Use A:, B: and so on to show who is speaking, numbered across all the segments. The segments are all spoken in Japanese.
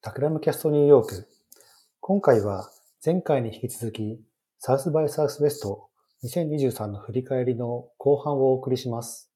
A: タクラムキャストニューヨーク。今回は前回に引き続き、サウスバイサウスベスト2023の振り返りの後半をお送りします。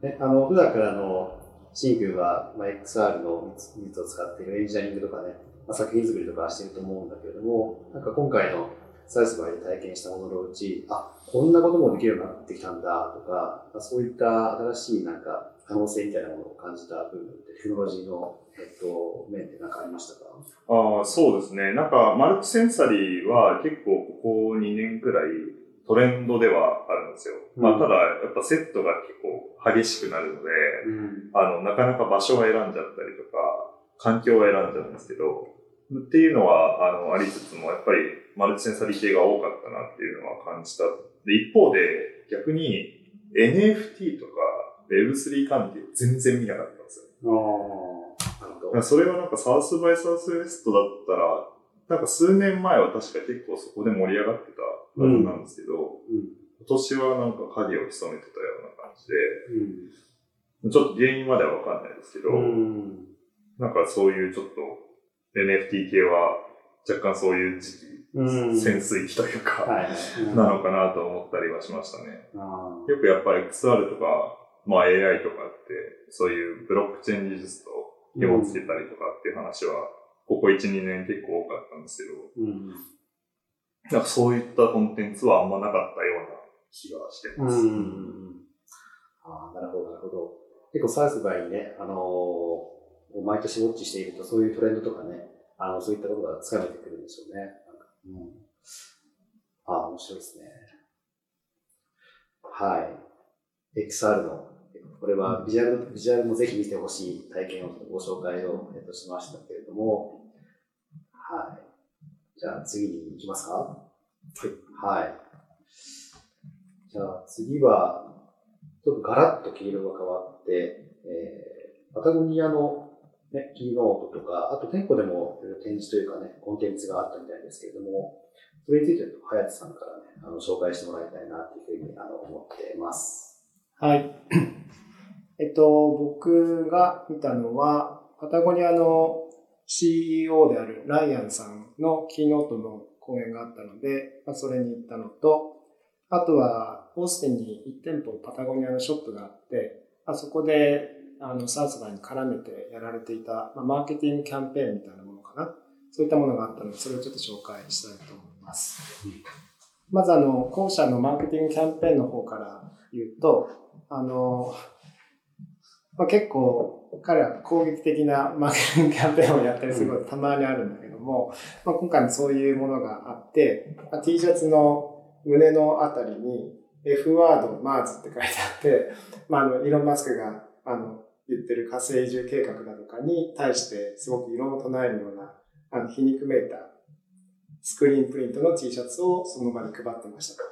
B: ね、あの、普段からの、シン君は、まあ、XR の技術を使っているエンジニアリングとかね、まあ、作品作りとかしてると思うんだけれども、なんか今回のサウスバイで体験したもののうち、あ、こんなこともできるようになってきたんだとか、そういった新しいなんか可能性みたいなものを感じた部分ってテクノロジーの、えっと、面で何かありましたか？
C: ああ、そうですね。なんか、マルチセンサリーは結構ここ2年くらいトレンドではあるんですよ。うん、まあ、ただ、やっぱセットが結構激しくなるので、うん、あの、なかなか場所を選んじゃったりとか、環境を選んじゃうんですけど、っていうのは、あの、ありつつも、やっぱりマルチセンサリー系が多かったなっていうのは感じた。で、一方で、逆に NFT とか Web3 関係全然見なかったんですよ。ああ、なるほど。それはなんかサウスバイサウスウェストだったら、なんか数年前は確か結構そこで盛り上がってたはずなんですけど、うん、今年はなんか影を潜めてたような感じで、うん、ちょっと原因まではわかんないですけど、うん、なんかそういうちょっと NFT 系は若干そういう時期、潜水期というか、なのかなと思ったりはしましたね。よくやっぱり XR とか、まあ AI とかって、そういうブロックチェーン技術と紐付けたりとかっていう話は、ここ1、2年結構多かったんですけど、うん、なんかそういったコンテンツはあんまなかったような気がしてます。うん、
B: ああ、なるほど、なるほど。結構サウスバイにね、あのー、毎年ウォッチしていると、そういうトレンドとかね、あの、そういったことがつかめてくるんでしょうね。うん、ああ、面白いですね。はい。XR のこれはビジュアル、ビジュアルもぜひ見てほしい体験をご紹介を、えっと、しましたけれども、はい。じゃあ次に行きますか？はい。はい。じゃあ次は、ちょっとガラッと黄色が変わって、えー、パタゴニアの、ね、キーノートとか、あと店舗でも展示というかね、コンテンツがあったみたいですけれども、それについて、はやさんからね、あの、紹介してもらいたいなというふうにあの思っています。
D: はい。えっと、僕が見たのは、パタゴニアの CEO であるライアンさんのキーノートの講演があったので、まあ、それに行ったのと、あとは、オースティンに1店舗パタゴニアのショップがあって、あ、そこで、あの、サウスバイに絡めてやられていた、まあ、マーケティングキャンペーンみたいなものかな。そういったものがあったので、それをちょっと紹介したいと思います。まず、あの、後者のマーケティングキャンペーンの方から言うと、あの、まあ、結構彼は攻撃的なマーケティングキャンペーンをやったりすることたまにあるんだけども、まあ、今回もそういうものがあって、まあ、T シャツの胸のあたりに F ワードマーズって書いてあって、まあ、あの、イーロン・マスクが、あの、言ってる火星移住計画だとかに対してすごく異論を唱えるような、あの、皮肉めいたスクリーンプリントの T シャツをその場に配ってました。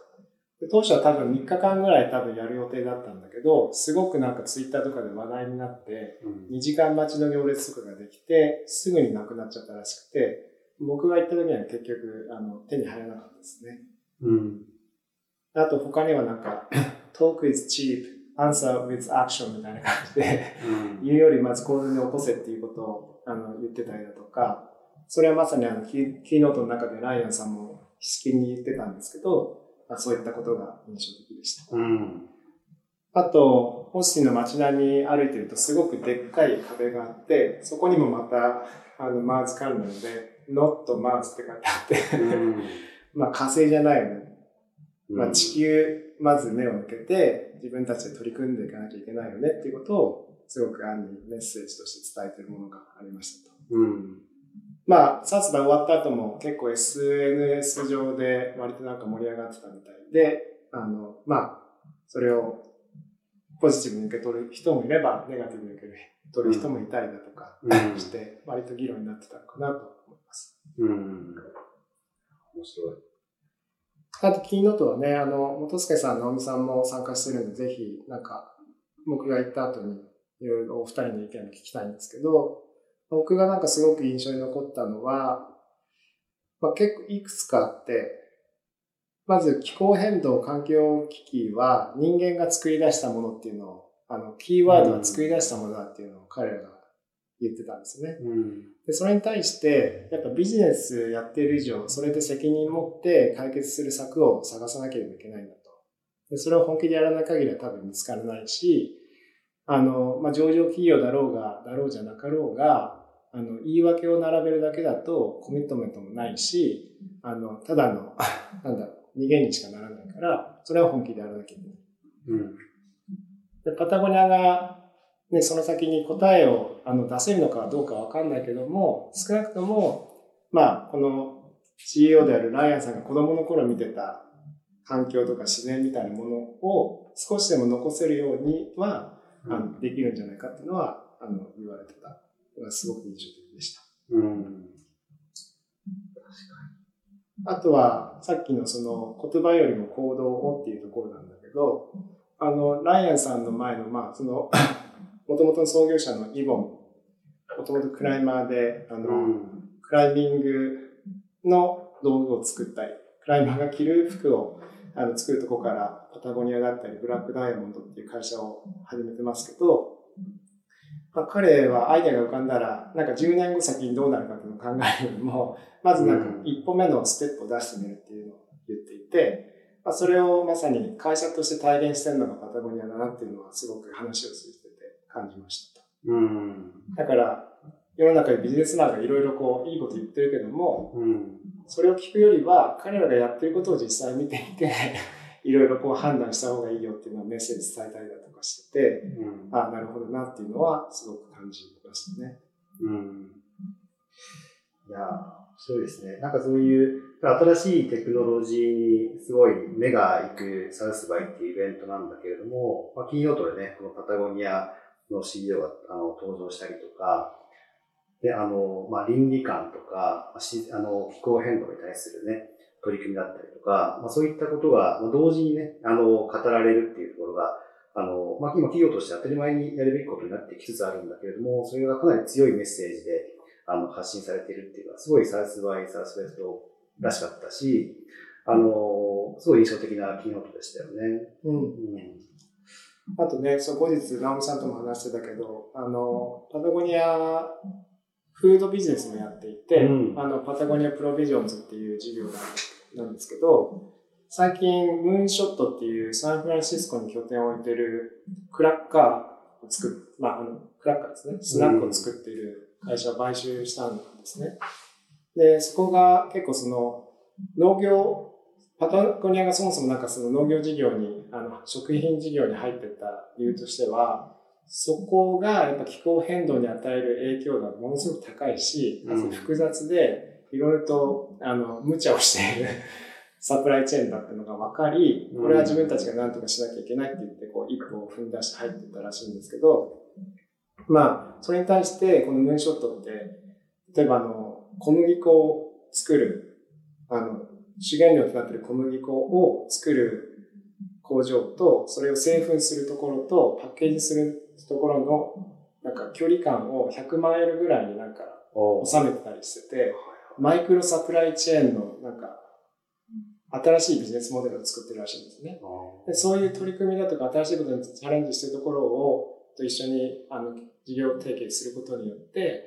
D: 当初は多分3日間ぐらい多分やる予定だったんだけど、すごくなんかツイッターとかで話題になって、2時間待ちの行列とかができて、すぐになくなっちゃったらしくて、僕が行った時には結局、あの、手に入らなかったですね。うん。あと他にはなんか、talk is cheap, answer with action みたいな感じで、うん、言うよりまず行動に起こせっていうことをあの言ってたりだとか、それはまさにあのキーノートの中でライアンさんもしきりに言ってたんですけど、まあ、そういったことが印象的でした。うん、あと、ホスティの街並み歩いてるとすごくでっかい壁があって、そこにもまた、あの、マーズ関連で、not Mars って書いてあってうん、まあ火星じゃないよね。まあ地球、まず目を向けて、自分たちで取り組んでいかなきゃいけないよねっていうことを、すごく暗にメッセージとして伝えてるものがありましたと。うんまあ、サツが終わった後も結構 SNS 上で割となんか盛り上がってたみたいで、あの、まあ、それをポジティブに受け取る人もいれば、ネガティブに受け取る人もいたりだとかして、割と議論になってたのかなと思います。うん。
B: 面白い。
D: あと、キーノートはね、あの、元助さん、直美さんも参加してるんで、ぜひ、なんか、僕が行った後に、いろいろお二人の意見を聞きたいんですけど、僕がなんかすごく印象に残ったのは、まあ、結構いくつかあって、まず気候変動環境危機は人間が作り出したものっていうのを、あの、キーワードは作り出したものだっていうのを彼らが言ってたんですね。
B: うん。
D: で、それに対して、やっぱビジネスやっている以上、それで責任持って解決する策を探さなければいけないんだと。で、それを本気でやらない限りは多分見つからないし、あの、まあ、上場企業だろうが、だろうじゃなかろうが、あの、言い訳を並べるだけだとコミットメントもないし、あの、ただの、なんだろう、逃げにしかならないから、それは本気でやらなきゃいけない。
B: うん。
D: で、パタゴニアが、ね、その先に答えをあの出せるのかどうかわかんないけども、少なくとも、まあ、この CEO であるライアンさんが子供の頃見てた環境とか自然みたいなものを少しでも残せるようには、あのできるんじゃないかっていうのは、あの、言われてたのがすごく印象的でした。
B: うん。
D: あとは、さっきのその言葉よりも行動をっていうところなんだけど、あの、ライアンさんの前の、まあ、その、もともとの創業者のイボン、もともとクライマーで、あの、
B: うん。
D: クライミングの道具を作ったり、クライマーが着る服をあの作るとこから、パタゴニアだったり、ブラックダイヤモンドっていう会社を始めてますけど、まあ、彼はアイデアが浮かんだら、なんか10年後先にどうなるかっていうのを考えるよりも、まずなんか一歩目のステップを出してみるっていうのを言っていて、まあ、それをまさに会社として体現してるのがパタゴニアだなっていうのはすごく話を通じてて感じました。
B: うん。
D: だから、世の中でビジネスマンがいろいろこう、いいこと言ってるけども、
B: うん。
D: それを聞くよりは、彼らがやってることを実際見てみて、いろいろこう判断した方がいいよっていうのをメッセージ伝えたりだとかしてて、
B: うん。
D: ああ、なるほどなっていうのはすごく感じましたね。
B: うん。いやー、面白いですね。なんかそういう新しいテクノロジーにすごい目が行くサウスバイっていうイベントなんだけれども、まあ、キーノートでね、このパタゴニアの CEO があの登場したりとか、で、あの、まあ、倫理観とか、まあしあの、気候変動に対するね、取り組みだったりとか、まあ、そういったことがまあ同時にね、あの、語られるっていうところが、あの、まあ、今企業として当たり前にやるべきことになってきつつあるんだけれども、それがかなり強いメッセージで、あの、発信されているっていうのは、すごいサウスバイ、サウスウェストらしかったし、あの、すごい印象的なキーノートでしたよね。
D: うん。
B: うん。
D: あとね、そう後日、直美さんとも話してたけど、あの、パタゴニア、フードビジネスもやっていて、
B: うん
D: あの、パタゴニアプロビジョンズっていう事業がなんですけど、最近、ムーンショットっていうサンフランシスコに拠点を置いてるクラッカーを作っ、まあ、あの、クラッカーですね、スナックを作っている会社を買収したんですね。で、そこが結構その、農業、パタゴニアがそもそもなんかその農業事業に、あの、食品事業に入ってた理由としては、そこがやっぱ気候変動に与える影響がものすごく高いし、
B: うん。
D: 複雑で、いろいろと、あの、無茶をしている サプライチェーンだってのが分かり、これは自分たちが何とかしなきゃいけないって言って、こう、一歩を踏ん出して入ってったらしいんですけど、まあ、それに対して、このムーンショットって、例えばあの、小麦粉を作る、あの、主原料となっている小麦粉を作る工場と、それを製粉するところと、パッケージするところの、なんか距離感を100マイルぐらいになんか
B: お
D: 収めてたりしてて、マイクロサプライチェーンのなんか、新しいビジネスモデルを作ってるらしいんですね。でそういう取り組みだとか新しいことにチャレンジしてるところをと一緒にあの事業提携することによって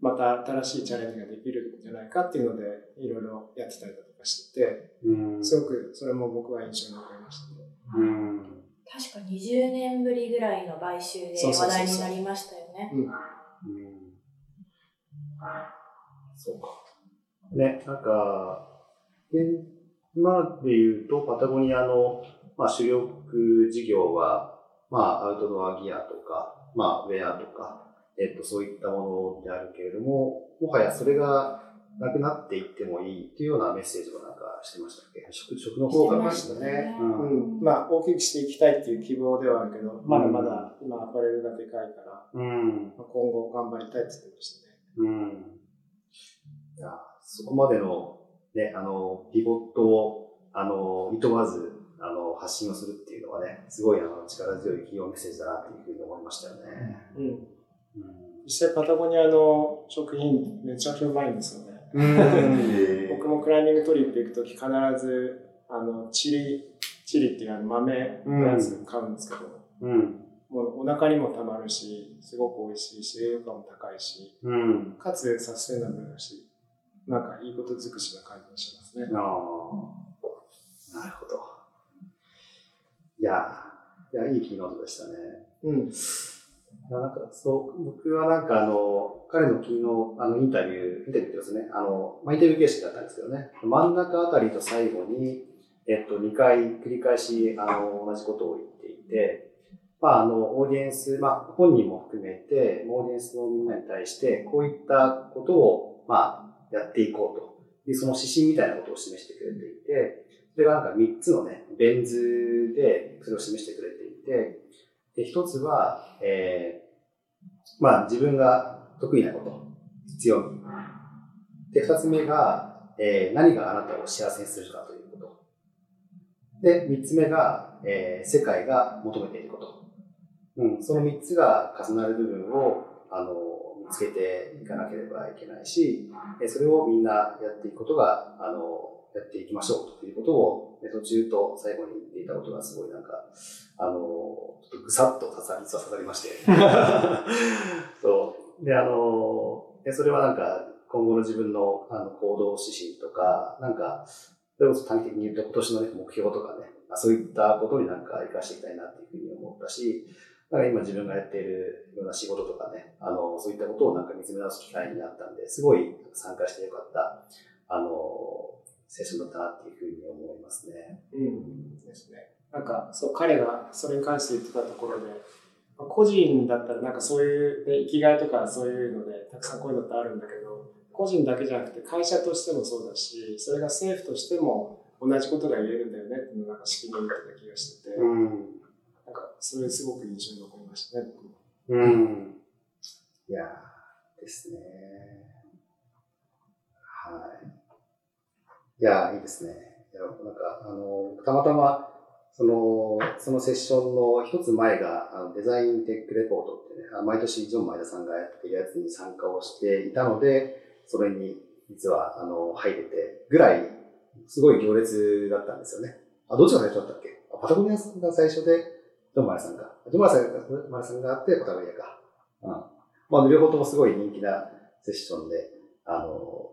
D: また新しいチャレンジができるんじゃないかっていうのでいろいろやってたりだとかして。すごくそれも僕は印象に残りましたね。
B: うん。
E: 確か20年ぶりぐらいの買収で話題になりましたよね。
B: そうか。ね、なんか、現今で言うと、パタゴニアの、まあ、主力事業は、まあ、アウトドアギアとか、まあ、ウェアとか、えっと、そういったものであるけれども、もはやそれがなくなっていってもいいっていうようなメッセージをなんかしてましたっけ？食、食の方が
E: してました
D: ね
B: うん
D: うん、まあ大きくしていきたいっていう希望ではあるけどまだまだ今アパレルがでかいから、
B: うん。
D: まあ、今後頑張りたいって言ってましたね。
B: うん。いや、そこまでの、ね、あの、ピボットを、あの、いとわず、あの、発信をするっていうのはね、すごい、あの、力強い企業メッセージだなっていうふうに思いましたよね。
D: うん、
B: うん。
D: 実際パタゴニアの食品めちゃくちゃうまいんですよね。
B: うん。
D: 僕もクライミングトリップ行くとき必ず、あの、チリ、チリっていうあの豆のやつ買うんですけど、
B: うん。
D: もうお腹にもたまるし、すごく美味しいし、栄養価も高いし、
B: うん。
D: かつサステナブルだし、なんかいいこと尽くしな感じがしますね。
B: ああ。なるほど。いや、いや、いいキーノートでしたね。
D: うん。
B: いやなんか、そう、僕はなんかあの、彼の昨日、あの、インタビュー、インタビューですね、あの、まあ、インタビュー形式だったんですけどね、真ん中あたりと最後に、えっと、2回繰り返し、あの、同じことを言っていて、まあ、あの、オーディエンス、まあ、本人も含めて、オーディエンスのみんなに対して、こういったことを、まあ、やっていこうと。いう、その指針みたいなことを示してくれていて、それがなんか3つのね、ベン図でそれを示してくれていて、で、一つは、えー、まあ自分が得意なこと、強み。で、二つ目が、えー、何があなたを幸せにするかということ。で、三つ目が、えー、世界が求めていること。うん、その三つが重なる部分を、あの、見つけていかなければいけないし、それをみんなやっていくことが、あの、やっていきましょうということを、えー途中と最後に言っていたことがすごいなんか、あの、ちょっとぐさっと刺さり、刺さりまして。そう。で、あの、でそれはなんか、今後の自分のあの行動指針とか、なんか、それこそ短期的に言うと今年の、ね、目標とかね、まあそういったことになんか活かしていきたいなっていうふうに思ったし、なんか今自分がやっているような仕事とかね、あの、そういったことをなんか見つめ直す機会になったんで、すごい参加してよかった、あの、セッションだったなっていうふうに思いますね。
D: うん。ですね。なんか、そう、彼がそれに関して言ってたところで、まあ個人だったらなんかそういう、ね、生きがいとかそういうので、たくさんこういうのってあるんだけど、個人だけじゃなくて会社としてもそうだし、それが政府としても同じことが言えるんだよねっていうのをなんか式に言ってた気がしてて、
B: うん。
D: なんかそれすごく印象に残りましたね、僕も。
B: うん。いやーですね。はい。いやいいですね。いや、なんか、あの、たまたま、その、そのセッションの一つ前が、あのデザインテックレポートってね、毎年ジョン・前田さんがやってるやつに参加をしていたので、それに実は、あの、入れてぐらい、すごい行列だったんですよね。あ、どっちが最初だったっけ？あパタゴニアさんが最初で、ジョン・マレさんが。ジョン・マレさんが、マレさんがあって、パタゴニアか。うん。まあ、両方ともすごい人気なセッションで、あの、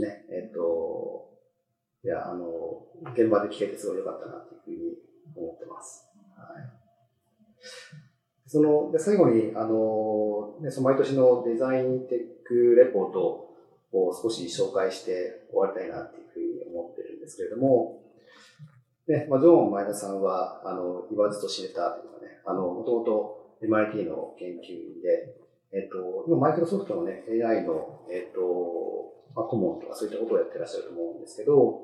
B: ね、えっと、いや、あの、現場で聞けてすごい良かったなっていうふうに思ってます。はい。その、で、最後に、あの、ね、その毎年のデザインテックレポートを少し紹介して終わりたいなっていうふうに思ってるんですけれども、ね、まあ、ジョン・前田さんは、あの、言わずと知れたというかね、あの、もともと MIT の研究員で、えっと、今マイクロソフトのね、AI の、えっと、まあ、顧問とかそういったことをやってらっしゃると思うんですけど、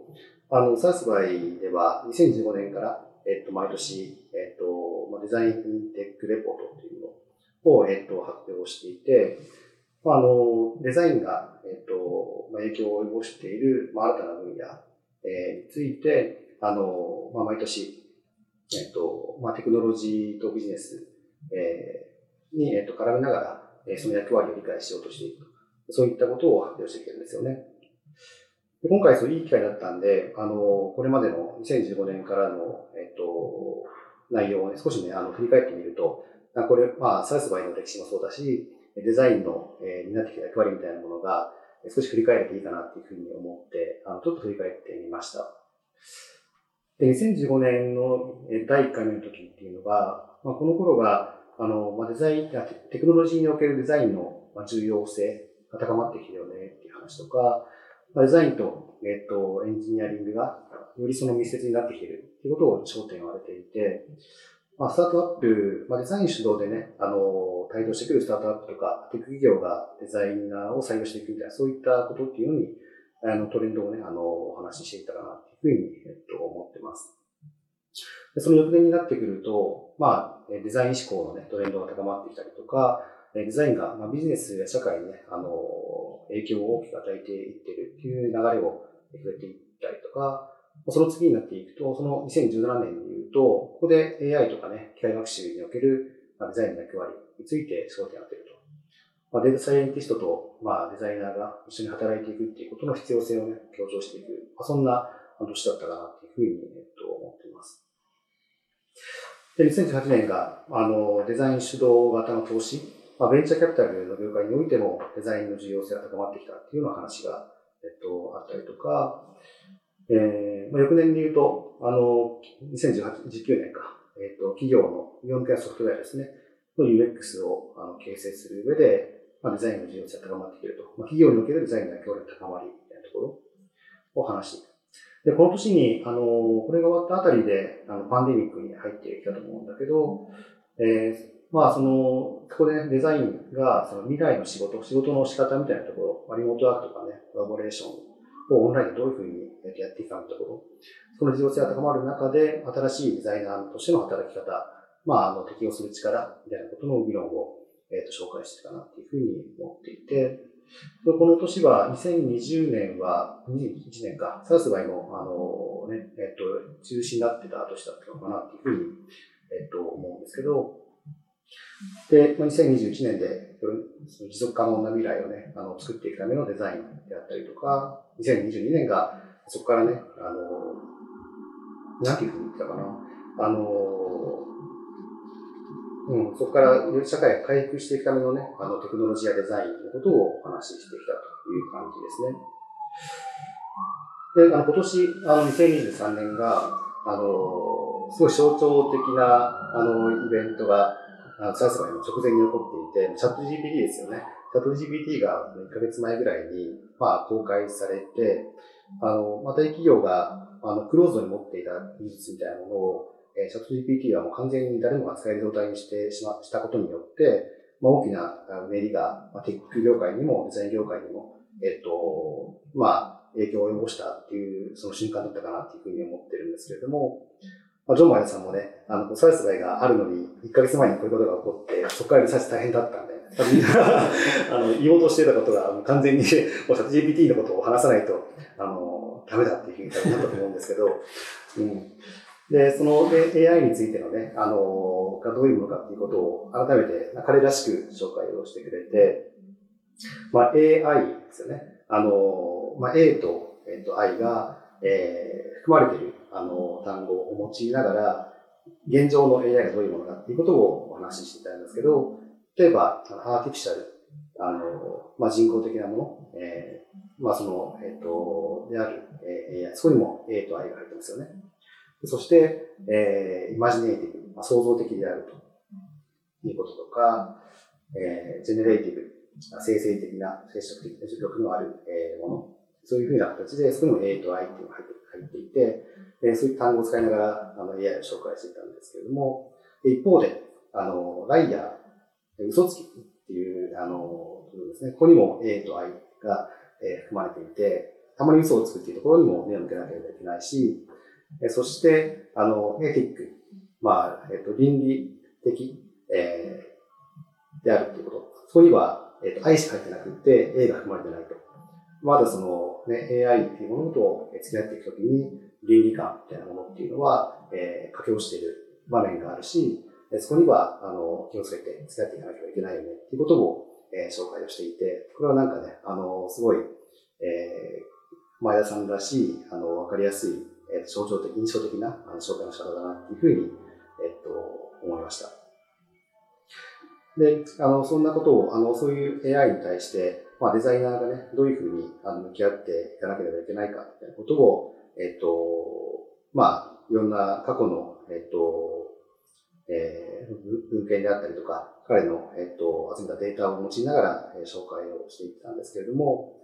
B: あの、サウスバイでは2015年から、えっと、毎年、えっと、まあ、デザインテックレポートっていうのを、えっと、発表していて、まあ、あの、デザインが、えっと、まあ、影響を及ぼしている、まあ、新たな分野、えーについて、あの、まあ、毎年、えっと、まあ、テクノロジーとビジネス、えーに、えっと、絡めながら、えーその役割を理解しようとしていると。そういったことを発表してきてるんですよね。で今回、そういい機会だったんで、あの、これまでの2015年からの、えっと、内容をね、少しね、あの、振り返ってみると、これ、まあ、サウスバイの歴史もそうだし、デザインの、えー、担ってきた役割みたいなものが、少し振り返れていいかなっていうふうに思って、あの、ちょっと振り返ってみました。で、2015年の第1回目の時っていうのが、まあ、この頃が、あの、まあ、デザイン、テクノロジーにおけるデザインの重要性高まってきてるよねっていう話とか、デザインと、えっと、エンジニアリングがよりその密接になってきてるっていうことを焦点を当てていて、まあ、スタートアップ、まあ、デザイン主導でね、あの、帯同してくるスタートアップとか、テック企業がデザイナーを採用していくみたいな、そういったことっていうのに、あの、トレンドをね、あの、お話ししていったかなっていうふうに、えっと、思ってます。でその翌年になってくると、まあ、デザイン思考のね、トレンドが高まってきたりとか、デザインが、まあ、ビジネスや社会にね、あの、影響を大きく与えていってるっていう流れを触れていったりとか、その次になっていくと、その2017年に言うと、ここで AI とかね、機械学習におけるデザインの役割について焦点を当てると。まあ、データサイエンティストと、まあ、デザイナーが一緒に働いていくっていうことの必要性をね、強調していく。まあ、そんな年だったかなっていうふうに、えっと、思っています。で、2018年が、あの、デザイン主導型の投資、まあ、ベンチャーキャピタルの業界においてもデザインの重要性が高まってきたっていうような話が、えっと、あったりとか、えー、まあ、翌年で言うと、あの、2018、19年か、えっと、企業の日本系ソフトウェアですね、の UX をあの形成する上で、まあ、デザインの重要性が高まってきていると。まあ、企業におけるデザインの協力高まりみたいなところを話していく。で、この年に、あの、これが終わったあたりで、あの、パンデミックに入ってきたと思うんだけど、えー、まあ、その、ここで、ね、デザインが、その未来の仕事、仕事の仕方みたいなところ、リモートワークとかね、コラボレーションをオンラインでどういうふうにやっていくかのところ、その重要性が高まる中で、新しいデザイナーとしての働き方、まあ、あの、適応する力みたいなことの議論を、えっ、ー、と、紹介してたなっていうふうに思っていて、この年は、2020年は、21年か、サウスバイの、あのね、えっ、と、中止になってた年だったのかなっていうふうに、えっ、と、思うんですけど、で、2021年で、その持続可能な未来をね、あの、作っていくためのデザインであったりとか、2022年が、そこからね、あの、なんていうふうに言ったかな、あの、うん、そこから社会が回復していくためのね、あのテクノロジーやデザインのことをお話ししてきたという感じですね。で、あの今年、あの2023年が、あの、すごい象徴的な、あの、イベントが、あの、サウスバイの直前に起こっていて、チャット GPT ですよね。チャット GPT が1ヶ月前ぐらいに、まあ、公開されて、あの、まあ、大企業が、あの、クローズに持っていた技術みたいなものを、えー、チャット GPT はもう完全に誰もが使える状態にしてしま、したことによって、まあ、大きなうねりが、まあ、テック業界にも、デザイン業界にも、えっ、と、まあ、影響を及ぼしたっていう、その瞬間だったかなっていうふうに思ってるんですけれども、まあ、ジョン・マイさんもね、あの、サイスバイがあるのに、1ヶ月前にこういうことが起こって、そこからリサーチ大変だったんで、みんな あの、言おうとしてたことが、完全に、もうチャット GPT のことを話さないと、あの、ダメだっていうふうになったと思うんですけど、うん。で、その AI についてのね、あの、がどういうものかっていうことを改めて彼らしく紹介をしてくれて、まあ AI ですよね。あの、まあ A と、えっと I が、えー、含まれている、あの、単語を用いながら、現状の AI がどういうものかっていうことをお話ししていたんですけど、例えば、アーティフィシャル、あの、まあ、人工的なもの、えー、まあ、その、えっ、ー、と、である、えー、AI、そこにも A と I が入ってますよね。そして、えー、イマジネイティブ、まあ、創造的であるということとか、えー、ジェネレイティブ、生成的な、接触的な力のある、えー、もの、そういうふうな形で、そこにも A と I っていうのが入っていて、え、そういう単語を使いながらあの AI を紹介していたんですけれども、一方で、あの、ライヤー、嘘つきっていう、あの、ですね、ここにも A と I が、え、含まれていて、たまに嘘をつくっていうところにも目を向けなければいけないし、えそして、あの、エティック、まあ、えっ、と、倫理的、えー、であるということ。そこには、えっ、と、愛しか入ってなくて、A が含まれてないと。まだその、ね、AI っていうものと付き合っていくときに、倫理観みたいなものっていうのは、えー、掛け落ちている場面があるし、そこには、あの、気をつけて付き合っていかなきゃいけないよねっていうことを、えー、紹介をしていて、これはなんかね、あの、すごい、えー、前田さんらしい、あの、わかりやすいえー、象徴的、印象的なあの紹介の仕方だなっていうふうに、えっと、思いました。で、あの、そんなことを、あの、そういう AI に対して、まあ、デザイナーがね、どういうふうに、向き合っていかなければいけないか、みたいなことを、えっと、まあ、いろんな過去の、えっと、えー、文献であったりとか、彼の、えっと、集めたデータを用いながら、えー、紹介をしていったんですけれども、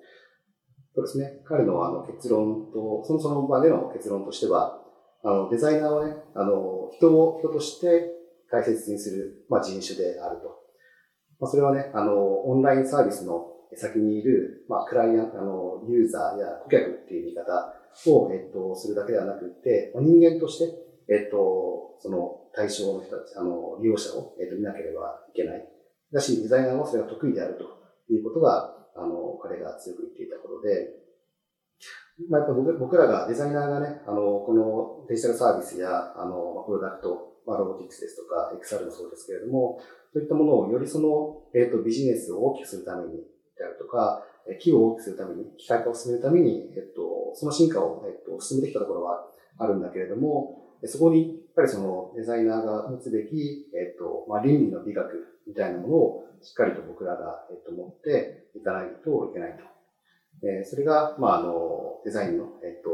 B: そうですね。彼のあの結論と、そのその場での結論としては、あの、デザイナーはね、あの、人を人として大切にする、まあ、人種であると。まあ、それはね、あの、オンラインサービスの先にいる、まあ、クライアント、あの、ユーザーや顧客っていう言い方を、えっと、するだけではなくて、人間として、えっと、その対象の人たち、あの、利用者を、えっと、見なければいけない。だし、デザイナーはそれが得意であるということが、あの、彼が強く言っていたことで、まあ、やっぱ僕らがデザイナーがね、あの、このデジタルサービスや、あの、プロダクト、まあ、ロボティクスですとか、XR もそうですけれども、そういったものをよりその、えっ、と、ビジネスを大きくするためにであるとか、企業を大きくするために、機械化を進めるために、えっと、その進化を、えっと、進めてきたところはあるんだけれども、そこに、やっぱりそのデザイナーが持つべき、えっ、と、まあ、倫理の美学みたいなものをしっかりと僕らが、えっ、と、持っていかないといけないと。えそれが、まあ、あの、デザインの、えっ、と、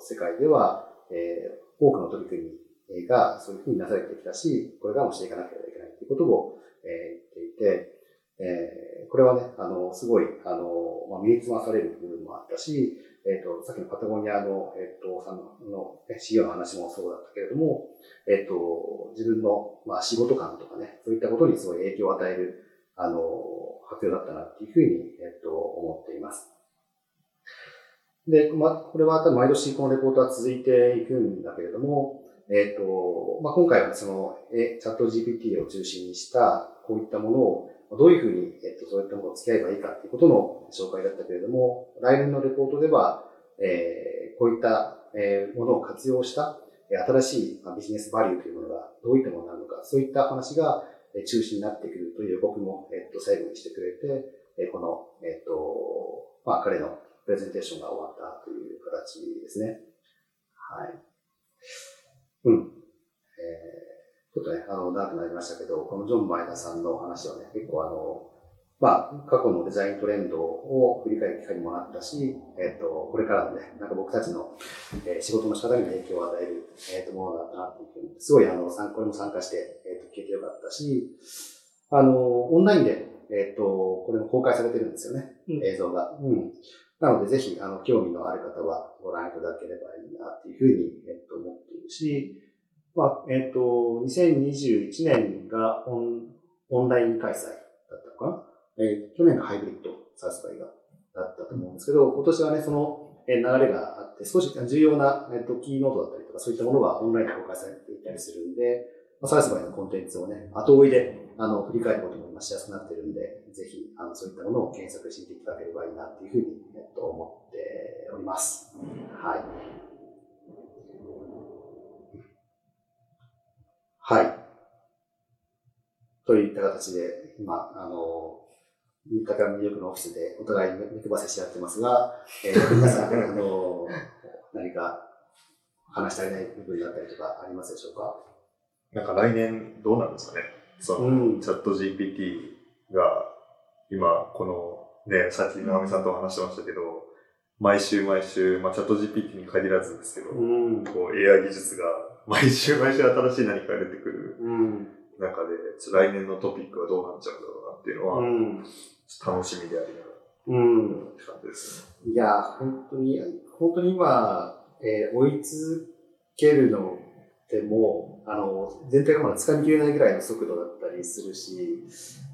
B: 世界では、え多くの取り組みがそういうふうになされてきたし、これからもしていかなければいけないということを、え言っていて、えこれはね、あの、すごい、あの、まあ、身につまされる部分もあったし、えっ、ー、と、さっきのパタゴニアの、えっ、ー、と、さんの CEO の話もそうだったけれども、えっ、ー、と、自分の、まあ、仕事感とかね、そういったことにすごい影響を与える、あの、発表だったなっていうふうに、えっ、と、思っています。で、まあ、これは毎年このレポートは続いていくんだけれども、えっ、と、まあ、今回はその、え、チャット GPT を中心にした、こういったものをどういうふうに、えっと、そういったものを付き合えばいいかということの紹介だったけれども、来年のレポートでは、えー、こういった、えー、ものを活用した新しいビジネスバリューというものがどういったものなのか、そういった話が中心になってくるという予告も、えっと、最後にしてくれて、えこの、えっと、まあ、彼のプレゼンテーションが終わったという形ですね。はい。うん。ちょっとね、あの、長くなりましたけど、このジョン・マイナさんの話はね、結構あの、まあ、過去のデザイントレンドを振り返る機会にもなったし、えっ、と、これからのね、なんか僕たちの、えー、仕事の仕方にも影響を与える、えっ、と、ものだったなっていうふうに、すごいあの、これも参加して、えっ、と、聞いてよかったし、あの、オンラインで、えっ、と、これも公開されてるんですよね、うん、映像が。うん。なので、ぜひ、あの、興味のある方はご覧いただければいいなっていうふうに、えっ、と、思っているし、まあ、えっ、ー、と、2021年がオンオンライン開催だったのかな、えー、去年がハイブリッドサウスバイがだったと思うんですけど、今年はね、その流れがあって、少し重要な、えーと、キーノートだったりとか、そういったものがオンラインで公開されていたりするんで、まあ、サウスバイのコンテンツをね、後追いで、あの、振り返ることも今しやすくなってるんで、ぜひ、あの、そういったものを検索していただければいいなっていうふうに、えっと、思っております。はい。はい。といった形で、今、あの、新潟ニューヨークのオフィスでお互い目配せし合ってますが、えー、皆さん、あの、何か話し足りない部分だったりとかありますでしょうか？
C: なんか来年どうなんですかね？その、うん、チャット GPT が今、この、ね、さっき直美さんと話してましたけど、毎週毎週、まあ、チャット GPT に限らずですけど、うん、こう AI 技術が毎週毎週新しい何かが出てくる中で、来年のトピックはどうなっちゃうんだろうなっていうのは、うん、楽しみでありながら、うん、って感じです
B: ね。いや、本当に、本当に今、えー、追い続けるのってもう、あの、全体がまだ掴みきれないぐらいの速度だったりするし、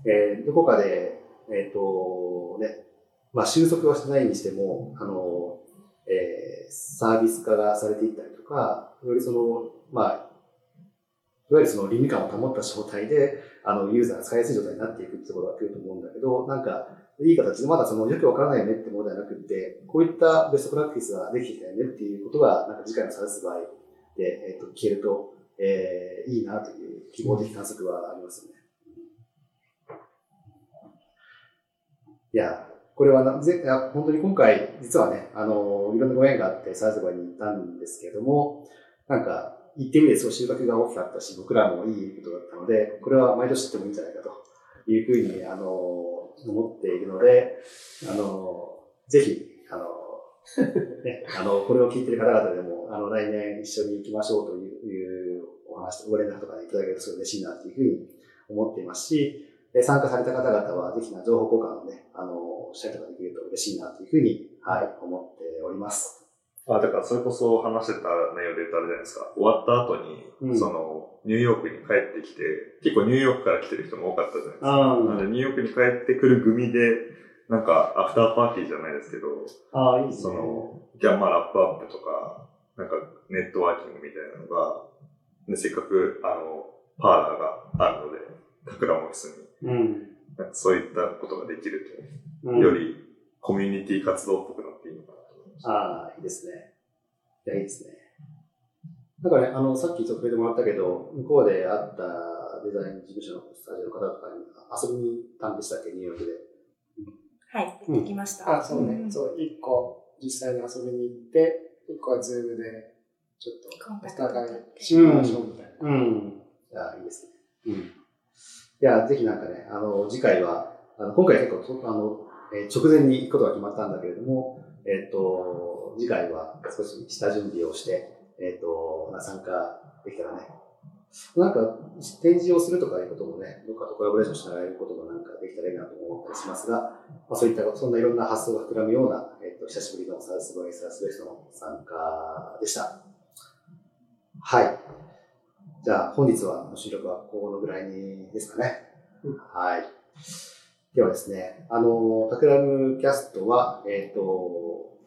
B: えー、どこかで、えっ、ー、と、ね、まあ収束はしてないにしても、あの、えー、サービス化がされていったりとか、よりその、まあ、いわゆるその倫理観を保った状態で、あの、ユーザーが使いやすい状態になっていくってことが来ると思うんだけど、なんか、いい形でまだそのよくわからないよねってものではなくて、こういったベストプラクティスができてきたよねっていうことが、なんか次回のサウスバイで、えっ、ー、と、聞けると、えー、いいなという希望的観測はありますよね。いや、これはなぜ本当に今回、実はね、あの、いろんなご縁があってサウスバイに行ったんですけども、なんか、行ってみて、そう収穫が大きかったし、僕らもいいことだったので、これは毎年行ってもいいんじゃないかというふうに、あの、思っているので、あの、ぜひ、あの、ね、あの、これを聞いている方々でも、あの、来年一緒に行きましょうというお話、ご連絡とかいただけると嬉しいなというふうに思っていますし、参加された方々は、ぜひな情報交換をね、あの、したりとかできると嬉しいなというふうに、はい、思っております。
C: あ、だからそれこそ話してた内容で言ったあれじゃないですか。終わった後に、うん、その、ニューヨークに帰ってきて、結構ニューヨークから来てる人も多かったじゃないですか。なので、ニューヨークに帰ってくる組で、なんか、アフターパーティーじゃないですけど、
B: ああ、いいです
C: ね。その、ギャンマラップアップとか、なんか、ネットワーキングみたいなのが、でせっかく、あの、パーラーがあるので、桜オフィスに、うん、なんかそういったことができると、うん、よりコミュニティ活動っぽく
B: ああ、いいですね。いや、いいですね。なんかね、あの、さっきちょっと触れてもらったけど、向こうで会ったデザイン事務所のスタジオの方とかに遊びに行ったんでしたっけ、ニューヨークで。
E: はい、行ってきました。
D: あ、そうね。そう、一個実際に遊びに行って、一個はズームで
B: ちょっと。
D: お互い知りましょうみたいな。
B: うん。いや、いいですね。うん。いや、ぜひなんかね、あの、次回は、あの今回結構と、あの、えー直前に行くことが決まったんだけれども、えっ、と、次回は少し下準備をして、えっ、と、参加できたらね、なんか、展示をするとかいうこともね、どっかとコラボレーションしながらやることもなんかできたらいいなと思ったりしますが、まあ、そういった、そんないろんな発想が膨らむような、えっ、と、久しぶりのサウスバイサウスウェストの参加でした。はい。じゃあ、本日は、収録はこのぐらいにですかね。はい。ではですね、あの、タクラムキャストは、えっ、と、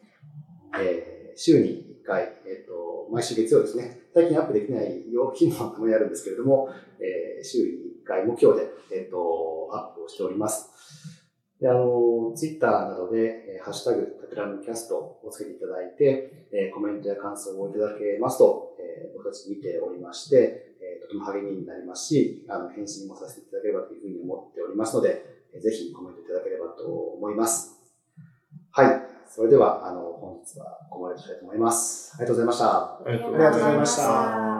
B: えー週に1回、えっ、と、毎週月曜ですね。最近アップできないよ日もたまにあるんですけれども、えー週に1回目標で、えっ、と、アップをしております。で、あの、ツイッターなどで、えーハッシュタグ、タクラムキャストをつけていただいて、えーコメントや感想をいただけますと、えー僕たち見ておりまして、えーとても励みになりますし、あの、返信もさせていただければというふうに思っておりますので、ぜひコメントいただければと思います。はい。それでは、あの、本日はここまでにしたいと思います。ありがとうございました。
C: ありがとう
D: ありがとうございました。